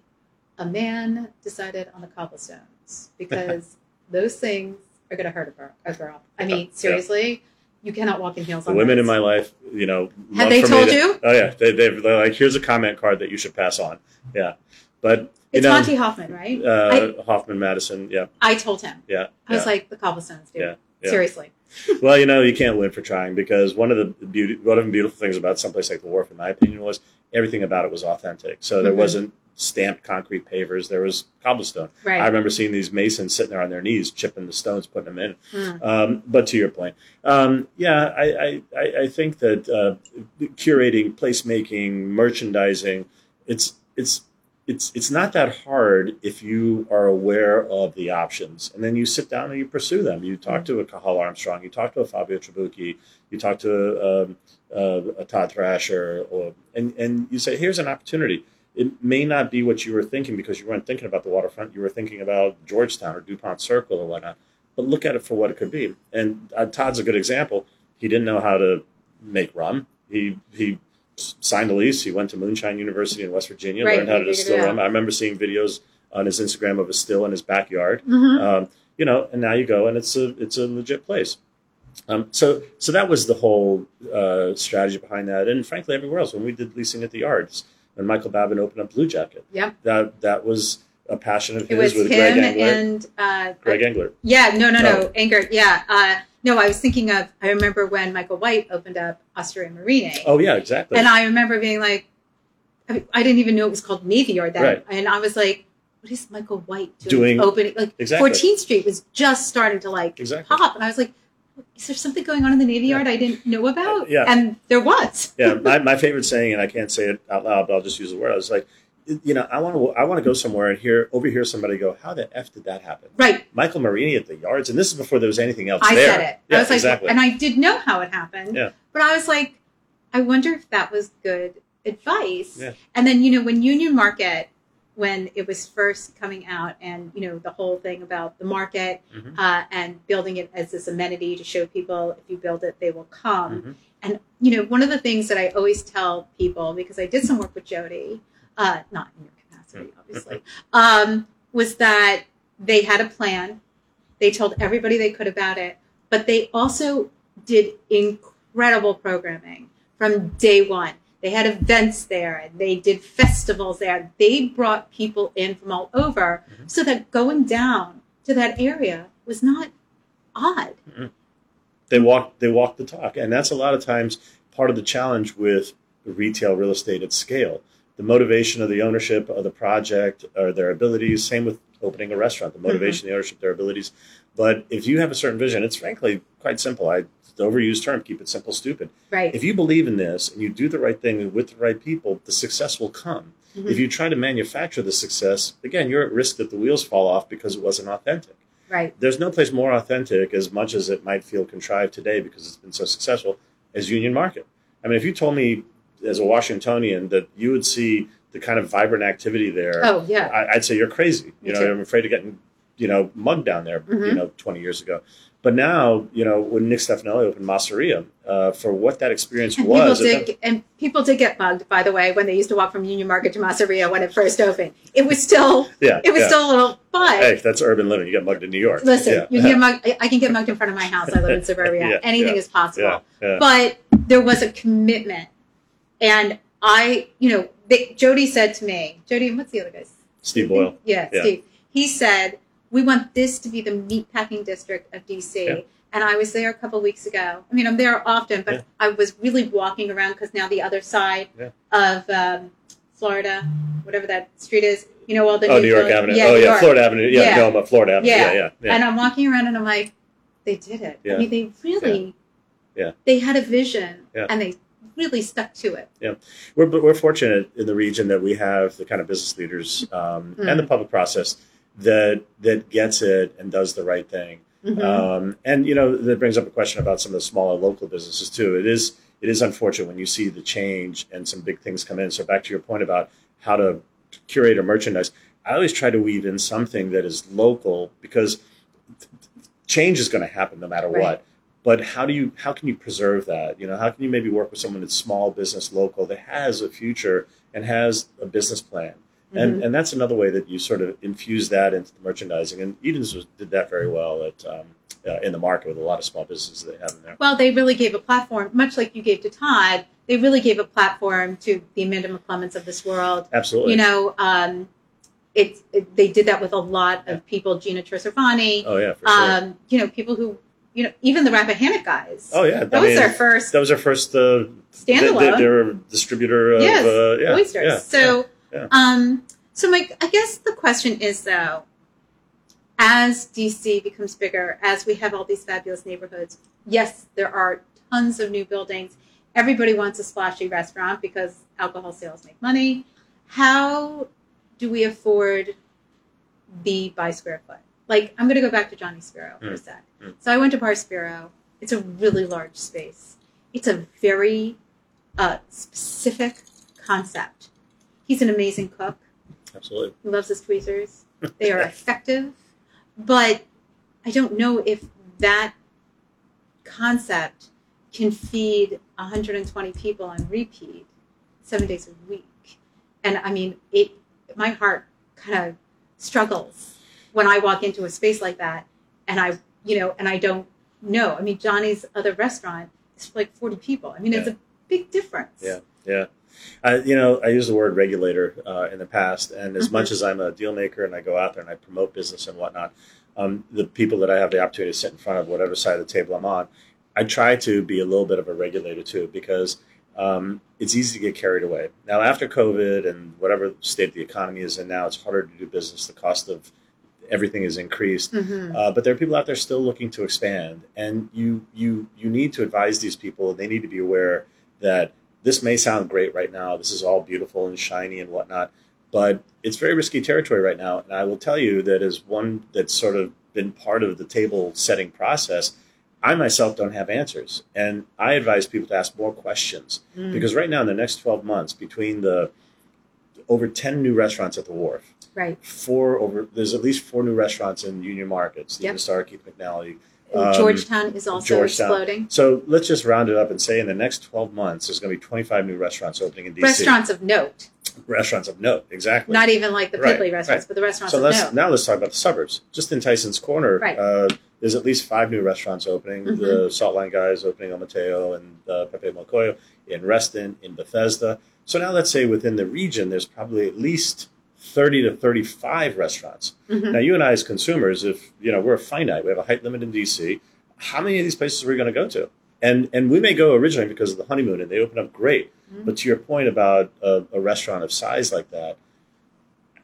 a man decided on the cobblestones because those things are going to hurt a girl. A girl. I mean, Yeah. seriously, you cannot walk in heels the on women those. in my life, you know, Have they told to- you? Oh yeah, they, they're like, here's a comment card that you should pass on. Yeah, but you It's know, Monty Hoffman, right? uh, Hoffman Madison. Yeah, I told him. yeah. I was like, the cobblestones, dude. Yeah, yeah. Seriously. Well, you know, you can't win for trying because one of the beauty, one of the beautiful things about someplace like the Wharf, in my opinion, was everything about it was authentic. So there Mhm. wasn't stamped concrete pavers; there was cobblestone. Right. I remember seeing these masons sitting there on their knees, chipping the stones, putting them in. Mm. Um, but to your point, um, yeah, I, I, I, I think that uh, curating, placemaking, merchandising, it's it's it's it's not that hard if you are aware of the options, and then you sit down and you pursue them. You talk to a Cathal Armstrong, you talk to a Fabio Trabocchi, you talk to um, uh, a Todd Thrasher, or and and you say, here's an opportunity. It may not be what you were thinking because you weren't thinking about the waterfront. You were thinking about Georgetown or Dupont Circle or whatnot but look at it for what it could be. And uh, Todd's a good example. He didn't know how to make rum. He he signed a lease. He went to Moonshine University in West Virginia, Right, learned how to he figured it distill rum. I remember seeing videos on his Instagram of a still in his backyard. Mhm. Um, you know, and now you go and it's a it's a legit place. Um, so so that was the whole uh, strategy behind that, and frankly, everywhere else when we did leasing at the yards, when Michael Babin opened up Blue Jacket, Yep. that that was a passion of his with Greg Engert. and uh, Greg Engert. Yeah, no, no, no, Oh. Anger. Yeah, uh, no. I was thinking of. I remember when Michael White opened up Osteria Morini, Oh yeah, exactly. and I remember being like, I, I didn't even know it was called Navy Yard then, Right. and I was like, what is Michael White doing? Doing- opening like Exactly. 14th Street was just starting to like Exactly. pop, and I was like, is there something going on in the Navy Yeah. Yard I didn't know about? Yeah. and there was. yeah, my, my favorite saying, and I can't say it out loud, but I'll just use the word. I was like, you know, I want to I want to go somewhere and hear overhear somebody go, "How the f did that happen?" Right. Michael Morini at the yards, and this is before there was anything else I there. said it. Yeah, I was like, exactly. and I did know how it happened. Yeah. But I was like, I wonder if that was good advice. Yeah. And then, you know, when Union Market, when it was first coming out, and, you know, the whole thing about the market Mhm. uh, and building it as this amenity to show people if you build it, they will come. Mhm. And, you know, one of the things that I always tell people, because I did some work with Jody, uh, not in your capacity, obviously, um, was that they had a plan. They told everybody they could about it, but they also did incredible programming from day one. They had events there and they did festivals there. They brought people in from all over Mhm. so that going down to that area was not odd. they walk they walk the talk, and that's a lot of times part of the challenge with retail real estate at scale. The motivation of the ownership of the project or their abilities. Same with opening a restaurant. The motivation, the ownership, their abilities. But if you have a certain vision, it's frankly quite simple. I the overused term, keep it simple, stupid. Right. If you believe in this and you do the right thing with the right people, the success will come. Mhm. If you try to manufacture the success, again, you're at risk that the wheels fall off because it wasn't authentic. right. There's no place more authentic, as much as it might feel contrived today because it's been so successful, as Union Market. I mean, if you told me as a Washingtonian that you would see the kind of vibrant activity there, Oh, yeah. I, I'd say you're crazy. Me You know, too. I'm afraid of getting, you know, mugged down there. You Mhm. know, 20 years ago. But now, you know, when Nick Stefanelli opened Masseria, uh, for what that experience And was, people did, and people did get mugged, by the way, when they used to walk from Union Market to Masseria when it first opened. It was still, yeah, it was yeah. still a little, but Hey, that's urban living. You get mugged in New York. listen, yeah. you can get mugged, I- I can get mugged in front of my house. I live in suburbia. Yeah, Anything is possible. But there was a commitment, and I, you know, they, Jody said to me, Jody, and what's the other guy's? Steve Boyle. Yeah, Yeah. Steve. He said, "We want this to be the meatpacking district of DC." Yeah. and I was there a couple weeks ago. I mean, I'm there often, but Yeah. I was really walking around because now the other side of um, Florida, whatever that street is, you know, all the Oh, New York buildings- Avenue. Yeah, oh, yeah, York. Florida Avenue. Yeah, Yeah. no, but Florida Avenue. Yeah. Yeah, yeah. And I'm walking around and I'm like, they did it. Yeah. I mean, they really, Yeah. they had a vision Yeah. and they really stuck to it. Yeah, we're but we're fortunate in the region that we have the kind of business leaders um, Mm. and the public process that that gets it and does the right thing. Mhm. Um, and you know that brings up a question about some of the smaller local businesses too. It is it is unfortunate when you see the change and some big things come in. So back to your point about how to curate a merchandise, I always try to weave in something that is local because change is going to happen no matter Right. what. But how do you how can you preserve that? You know, how can you maybe work with someone that's small business local that has a future and has a business plan? And Mhm. and that's another way that you sort of infuse that into the merchandising. And Eden's was, did that very well at um, uh, in the market with a lot of small businesses they have in there. Well, they really gave a platform, much like you gave to Todd. They really gave a platform to the Amanda McClements of this world. Absolutely. You know, um, it, it they did that with a lot of people. Gina Chersevani, oh yeah, for sure. um, you know, people who, you know, even the Rappahannock guys. oh yeah, that I was mean, their first that was our first uh, standalone. They, they, a distributor of Yes, uh, yeah, oysters. yeah, so, yeah. um, so my, I guess the question is though, as DC becomes bigger, as we have all these fabulous neighborhoods, yes, there are tons of new buildings. Everybody wants a splashy restaurant because alcohol sales make money. How do we afford the by square foot? Like, I'm going to go back to Johnny Spero for a Mm, sec. mm. So I went to Bar Spero. It's a really large space. It's a very uh, specific concept. He's an amazing cook. absolutely. He loves his tweezers. They are effective, but I don't know if that concept can feed 120 people on repeat seven days a week. And I mean, it. My heart kind of struggles when I walk into a space like that, and I, you know, and I don't know. I mean, Johnny's other restaurant is like 40 people. I mean, it's a big difference. Yeah. Yeah. I, you know, I use the word regulator uh, in the past, and as Mhm. much as I'm a deal maker and I go out there and I promote business and whatnot, um, the people that I have the opportunity to sit in front of, whatever side of the table I'm on, I try to be a little bit of a regulator too, because um, it's easy to get carried away. Now, after COVID and whatever state the economy is in now, it's harder to do business. The cost of everything is increased. Mhm. Uh, but there are people out there still looking to expand, and you you you need to advise these people. They need to be aware that this may sound great right now. This is all beautiful and shiny and whatnot, but it's very risky territory right now. And I will tell you that as one that's sort of been part of the table setting process, I myself don't have answers, and I advise people to ask more questions Mm. because right now in the next twelve months, between the over ten new restaurants at the wharf, Right. four over. There's at least four new restaurants in Union Market. Stephen Yep. Starr, Keith McNally. Um, Georgetown is also Georgetown. exploding. So let's just round it up and say in the next 12 months, there's going to be 25 new restaurants opening in DC. Restaurants of note, Restaurants of note, exactly. not even like the Right, restaurants, right. but the restaurants so of let's note. now let's talk about the suburbs. Just in Tyson's Corner, Right. uh, there's at least five new restaurants opening. Mhm. The Saltline guys opening Ometeo and uh, Pepe Mocoyo in Reston, in Bethesda. So now let's say within the region, there's probably at least 30 to 35 restaurants. Mhm. Now, you and I, as consumers, if you know we're finite, we have a height limit in DC. How many of these places are we going to go to? And and we may go originally because of the honeymoon, and they open up great. Mhm. But to your point about a, a restaurant of size like that,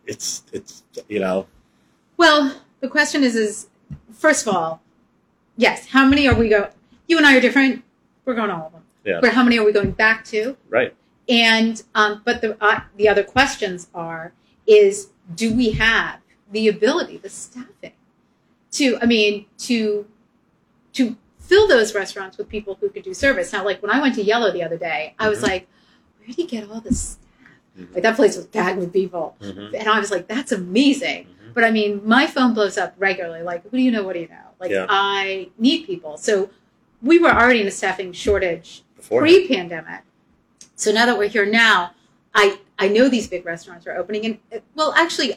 it's it's you know Well, the question is, is first of all, yes, how many are we going? You and I are different. We're going all of them. Yeah. But how many are we going back to? right. And um, but the uh, the other questions are: is do we have the ability, the staffing, to I mean to to fill those restaurants with people who could do service? Now, like when I went to Yellow the other day, I was Mhm. like, where do you get all this staff? Mhm. Like that place was packed with people, Mhm. and I was like, that's amazing. Mhm. But I mean, my phone blows up regularly. Like, who do you know? What do you know? Like, Yeah. I need people. So we were already in a staffing shortage Before pre-pandemic. So now that we're here now, I I know these big restaurants are opening, and uh, well, actually,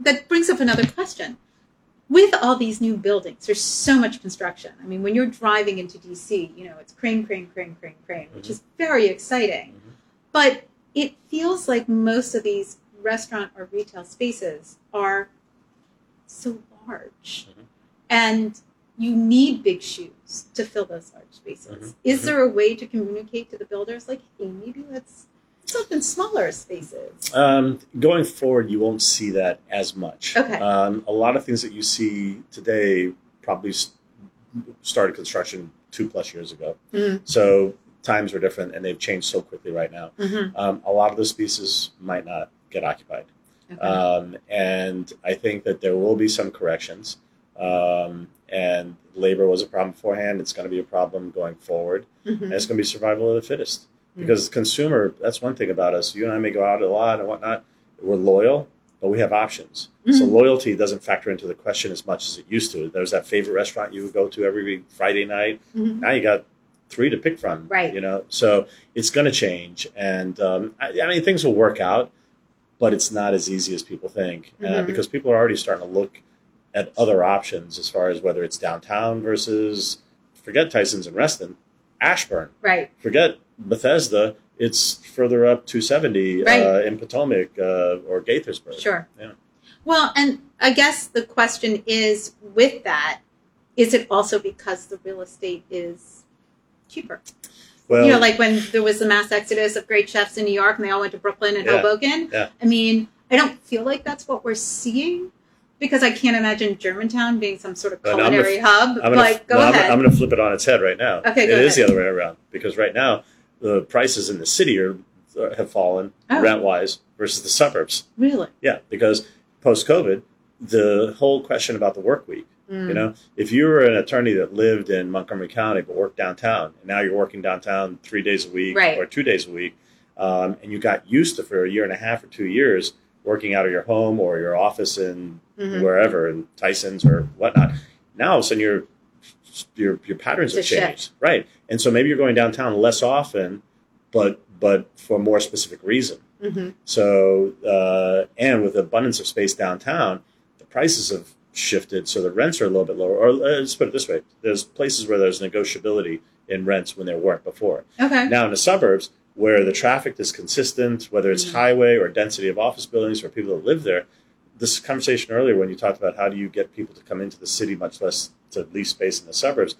that brings up another question. With all these new buildings, there's so much construction. I mean, when you're driving into DC, you know it's crane, crane, crane, crane, crane, which is very exciting. Mhm. But it feels like most of these restaurant or retail spaces are so large, Mhm. and you need big shoes to fill those large spaces. Mhm. Is Mhm. there a way to communicate to the builders, like, hey, maybe let's something smaller spaces? Um, going forward, you won't see that as much. Okay. Um, a lot of things that you see today probably started construction two plus years ago. Mm. So times are different, and they've changed so quickly right now. Mm-hmm. Um, a lot of those spaces might not get occupied, Okay. um, and I think that there will be some corrections. Um, and labor was a problem beforehand; it's going to be a problem going forward, Mhm. and it's going to be survival of the fittest. Mm. Because consumer, that's one thing about us. You and I may go out a lot and whatnot. We're loyal, but we have options. So Mhm. loyalty doesn't factor into the question as much as it used to. There's that favorite restaurant you would go to every Friday night. Mhm. Now you got three to pick from. Right. You know, so it's going to change, and um, I, I mean things will work out, but it's not as easy as people think uh, Mhm. because people are already starting to look at other options as far as whether it's downtown versus forget Tyson's and Reston, Ashburn Right. forget Bethesda. It's further up 270 Right. uh, in Potomac uh, or Gaithersburg. Sure. Yeah. Well, and I guess the question is with that, is it also because the real estate is cheaper? Well, you know, like when there was the mass exodus of great chefs in New York and they all went to Brooklyn and Yeah. Hoboken. Yeah. I mean, I don't feel like that's what we're seeing because I can't imagine Germantown being some sort of no, I'm culinary hub. I'm gonna, Like, go no, I'm- ahead. I'm, going to flip it on its head right now. Okay, It go is the other way around because right now the prices in the city are uh, have fallen Oh. rent wise versus the suburbs. really? Yeah, because post COVID, the whole question about the work week. Mm. You know, if you were an attorney that lived in Montgomery County but worked downtown, and now you're working downtown three days a week Right. or two days a week, um, and you got used to for a year and a half or two years working out of your home or your office in Mhm. wherever in Tyson's or whatnot, now all of a sudden your your your patterns have a shift. changed, right? And so maybe you're going downtown less often, but but for a more specific reason. Mhm. So, uh, and with abundance of space downtown, the prices have shifted, so the rents are a little bit lower. Or uh, let's put it this way: there's places where there's negotiability in rents when there weren't before. Okay. Now, in the suburbs, where the traffic is consistent, whether it's Mhm. highway or density of office buildings or people that live there, this conversation earlier when you talked about how do you get people to come into the city, much less to lease space in the suburbs,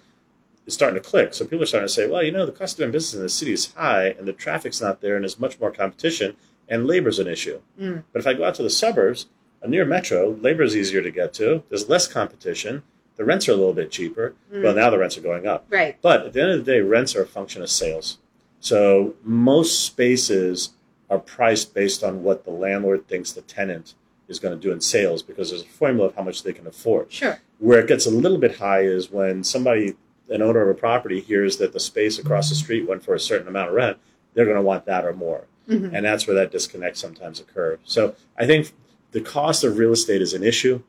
is starting to click. So people are starting to say, well, you know, the cost of doing business in the city is high, and the traffic's not there, and there's much more competition, and labor's an issue. Mm. But if I go out to the suburbs, a near metro, labor is easier to get to. There's less competition. The rents are a little bit cheaper. Mm. Well, now the rents are going up. Right. But at the end of the day, rents are a function of sales. So most spaces are priced based on what the landlord thinks the tenant is going to do in sales because there's a formula of how much they can afford. Sure. Where it gets a little bit high is when somebody, an owner of a property, hears that the space across the street went for a certain amount of rent, they're going to want that or more. Mhm. And that's where that disconnect sometimes occurs. So I think the cost of real estate is an issue,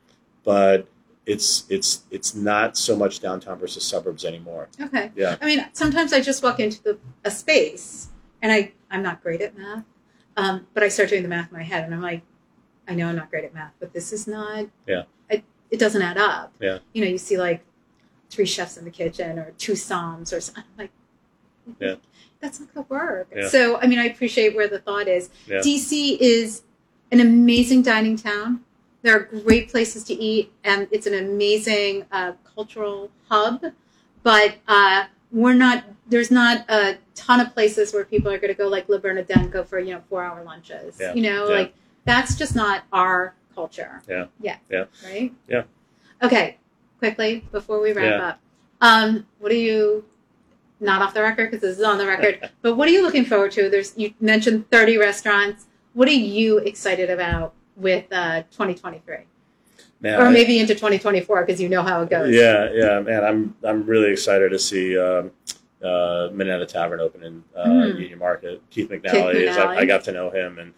but it's it's it's not so much downtown versus suburbs anymore. Okay. Yeah. I mean, sometimes I just walk into the, a space and I, I'm not great at math, um, but I start doing the math in my head and I'm like, I know I'm not great at math, but this is not, Yeah. I, it doesn't add up. Yeah. You know, you see like three chefs in the kitchen or two somms or something. I'm like, Yeah. that's not to work. Yeah. So, I mean, I appreciate where the thought is. Yeah. DC is an amazing dining town. There are great places to eat, and it's an amazing uh, cultural hub. But uh, we're not. There's not a ton of places where people are going to go like Bernardin, go for you know four hour lunches. Yeah. You know, Yeah. like that's just not our culture. Yeah. Yeah. Yeah. Right. Yeah. Okay. Quickly before we wrap Yeah. up, um, what are you? Not off the record because this is on the record. but what are you looking forward to? There's you mentioned 30 restaurants. What are you excited about with uh, 2023, Man, or I- maybe into 2024 because you know how it goes? Yeah, yeah, man. I'm I'm really excited to see um, uh, Minetta Tavern open in uh, Mm. Union Market. Keith McNally, is, I, McNally. I got to know him, and I-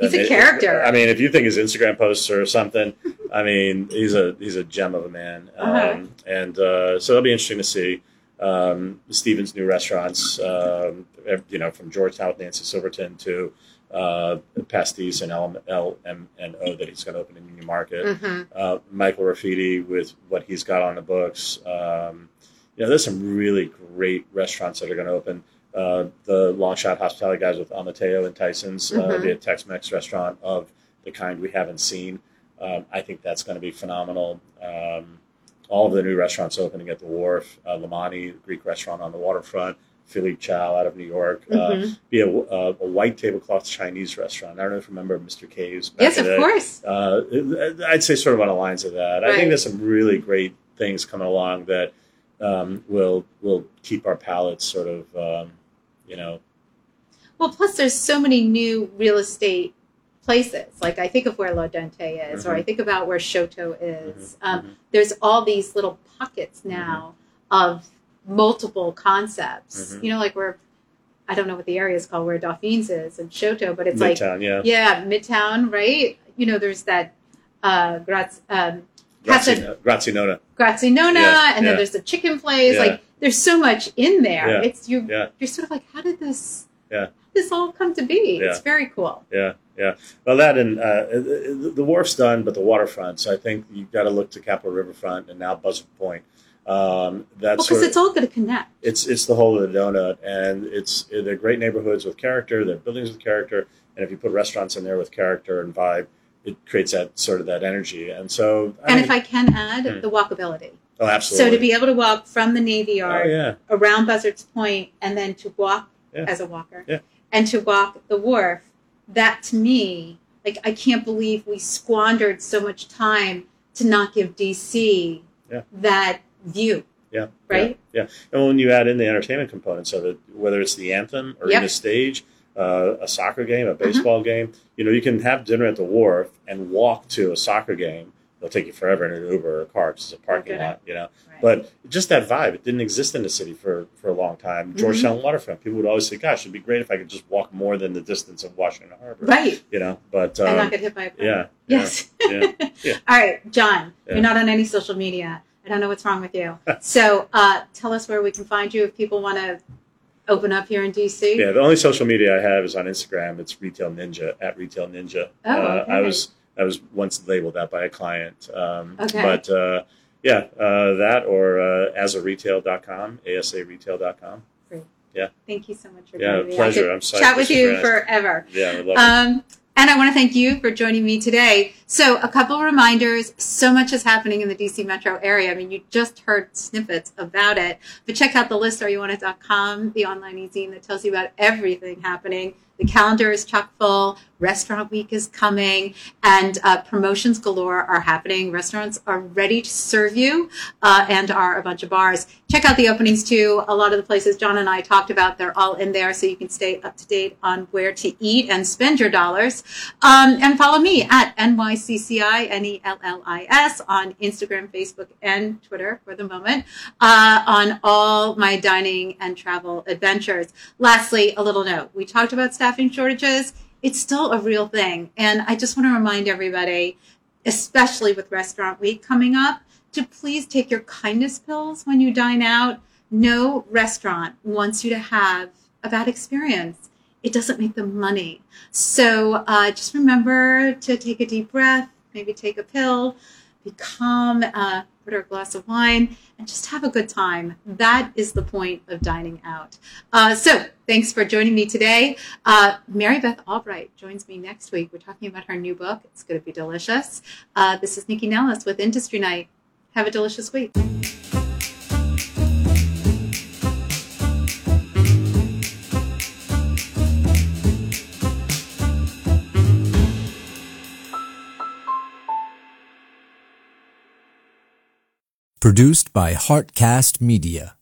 He's I a mean, character. I mean, if you think his Instagram posts or something, I mean, he's a he's a gem of a man, um, Uh-huh. and uh, so it'll be interesting to see um, Steven's new restaurants. Um, you know, from Georgetown with Nancy Silverton to uh, Pastis and L, L M and O that he's going to open in Union Market hmm uh, Michael Rafidi with what he's got on the books. Um, you know, there's some really great restaurants that are going to open. Uh, the Long Shot Hospitality guys with Ometeo and Tyson's, uh, Mhm. the Tex-Mex restaurant of the kind we haven't seen. Um, I think that's going to be phenomenal. Um, all of the new restaurants opening at the wharf, uh, Lamani, Greek restaurant on the waterfront, Philippe Chow out of New York, Mhm. uh, be a, a, a white tablecloth Chinese restaurant. I don't know if you remember Mr. K's. yes, of course. Uh, I'd say sort of on the lines of that. I think there's some really great things coming along that um, will will keep our palates sort of, um, you know, Well, plus there's so many new real estate places. Like I think of where La Dente is, or Mhm. I think about where Shoto is. Mhm, Um, mhm. There's all these little pockets now of multiple concepts. You know, like where I don't know what the area is called, where Dauphines is and Shoto, but it's like Midtown, yeah. yeah, Midtown, right? You know, there's that uh, Graz, um, Casa Grazie, Grazie Nonna. Yeah, and then yeah. there's the chicken place. Yeah. Like there's so much in there. It's you. You're sort of like, how did this? Yeah. this all come to be? It's very cool. Yeah, yeah. Well, that and uh, the, the wharf's done, but the waterfront. So I think you've got to look to Capitol Riverfront and now Buzzard Point. Um, that's because of- it's all going to connect. it's it's the whole of the donut, and it's they're great neighborhoods with character. They're buildings with character, and if you put restaurants in there with character and vibe, it creates that sort of that energy. And so, and mean- if I can add, Hmm. the walkability. oh, absolutely, So to be able to walk from the Navy oh Yard yeah, around Buzzards Point and then to walk Yeah. as a walker Yeah. and to walk the wharf, that to me, like I can't believe we squandered so much time to not give DC Yeah. that view. yeah, Right? Yeah, and when you add in the entertainment components of it, whether it's the anthem or Yep. in a stage, uh, a soccer game, a baseball game, you know, you can have dinner at the wharf and walk to a soccer game. It'll take you forever in an Uber or a car because it's a parking lot, you know. Right. But just that vibe, it didn't exist in the city for, for a long time. Mm-hmm. Georgetown waterfront, people would always say, "Gosh, it'd be great if I could just walk more than the distance of Washington Harbor." right. You know, but and um, not get hit by a plane. yeah, Yes. yeah, yeah. All right, John, Yeah. you're not on any social media. I don't know what's wrong with you. so uh, tell us where we can find you if people want to open up here in DC. yeah. The only social media I have is on Instagram. It's Retail Ninja at Retail Ninja. Oh, uh, I was I was once labeled that by a client. Um, Okay. But uh, yeah, uh, that or uh, asaretail.com, asaretail.com. Great. Yeah. Thank you so much for Yeah, me. I pleasure. I'm psyched chat with you forever. Yeah, I love it. And I want to thank you for joining me today. So, a couple reminders. So much is happening in the DC metro area. I mean, you just heard snippets about it, but check out the list, areyouwantit.com, the online e-zine that tells you about everything happening. The calendar is chock full. Restaurant week is coming, and uh, promotions galore are happening. Restaurants are ready to serve you, uh, and are a bunch of bars. Check out the openings too. A lot of the places John and I talked about, they're all in there, so you can stay up to date on where to eat and spend your dollars. Um, and follow me at NYCCI, N E L L I S, on Instagram, Facebook, and Twitter for the moment, uh, on all my dining and travel adventures. Lastly, a little note. We talked about staffing shortages. It's still a real thing. And I just want to remind everybody, especially with Restaurant Week coming up, to please take your kindness pills when you dine out. No restaurant wants you to have a bad experience. It doesn't make them money. So uh, just remember to take a deep breath, maybe take a pill, be calm, uh, order a glass of wine, and just have a good time. That is the point of dining out. Uh, so thanks for joining me today. Uh, Mary Beth Albright joins me next week. We're talking about her new book. It's going to be delicious. Uh, this is Nycci Nellis with Industry Night. Have a delicious week. Produced by Heartcast Media.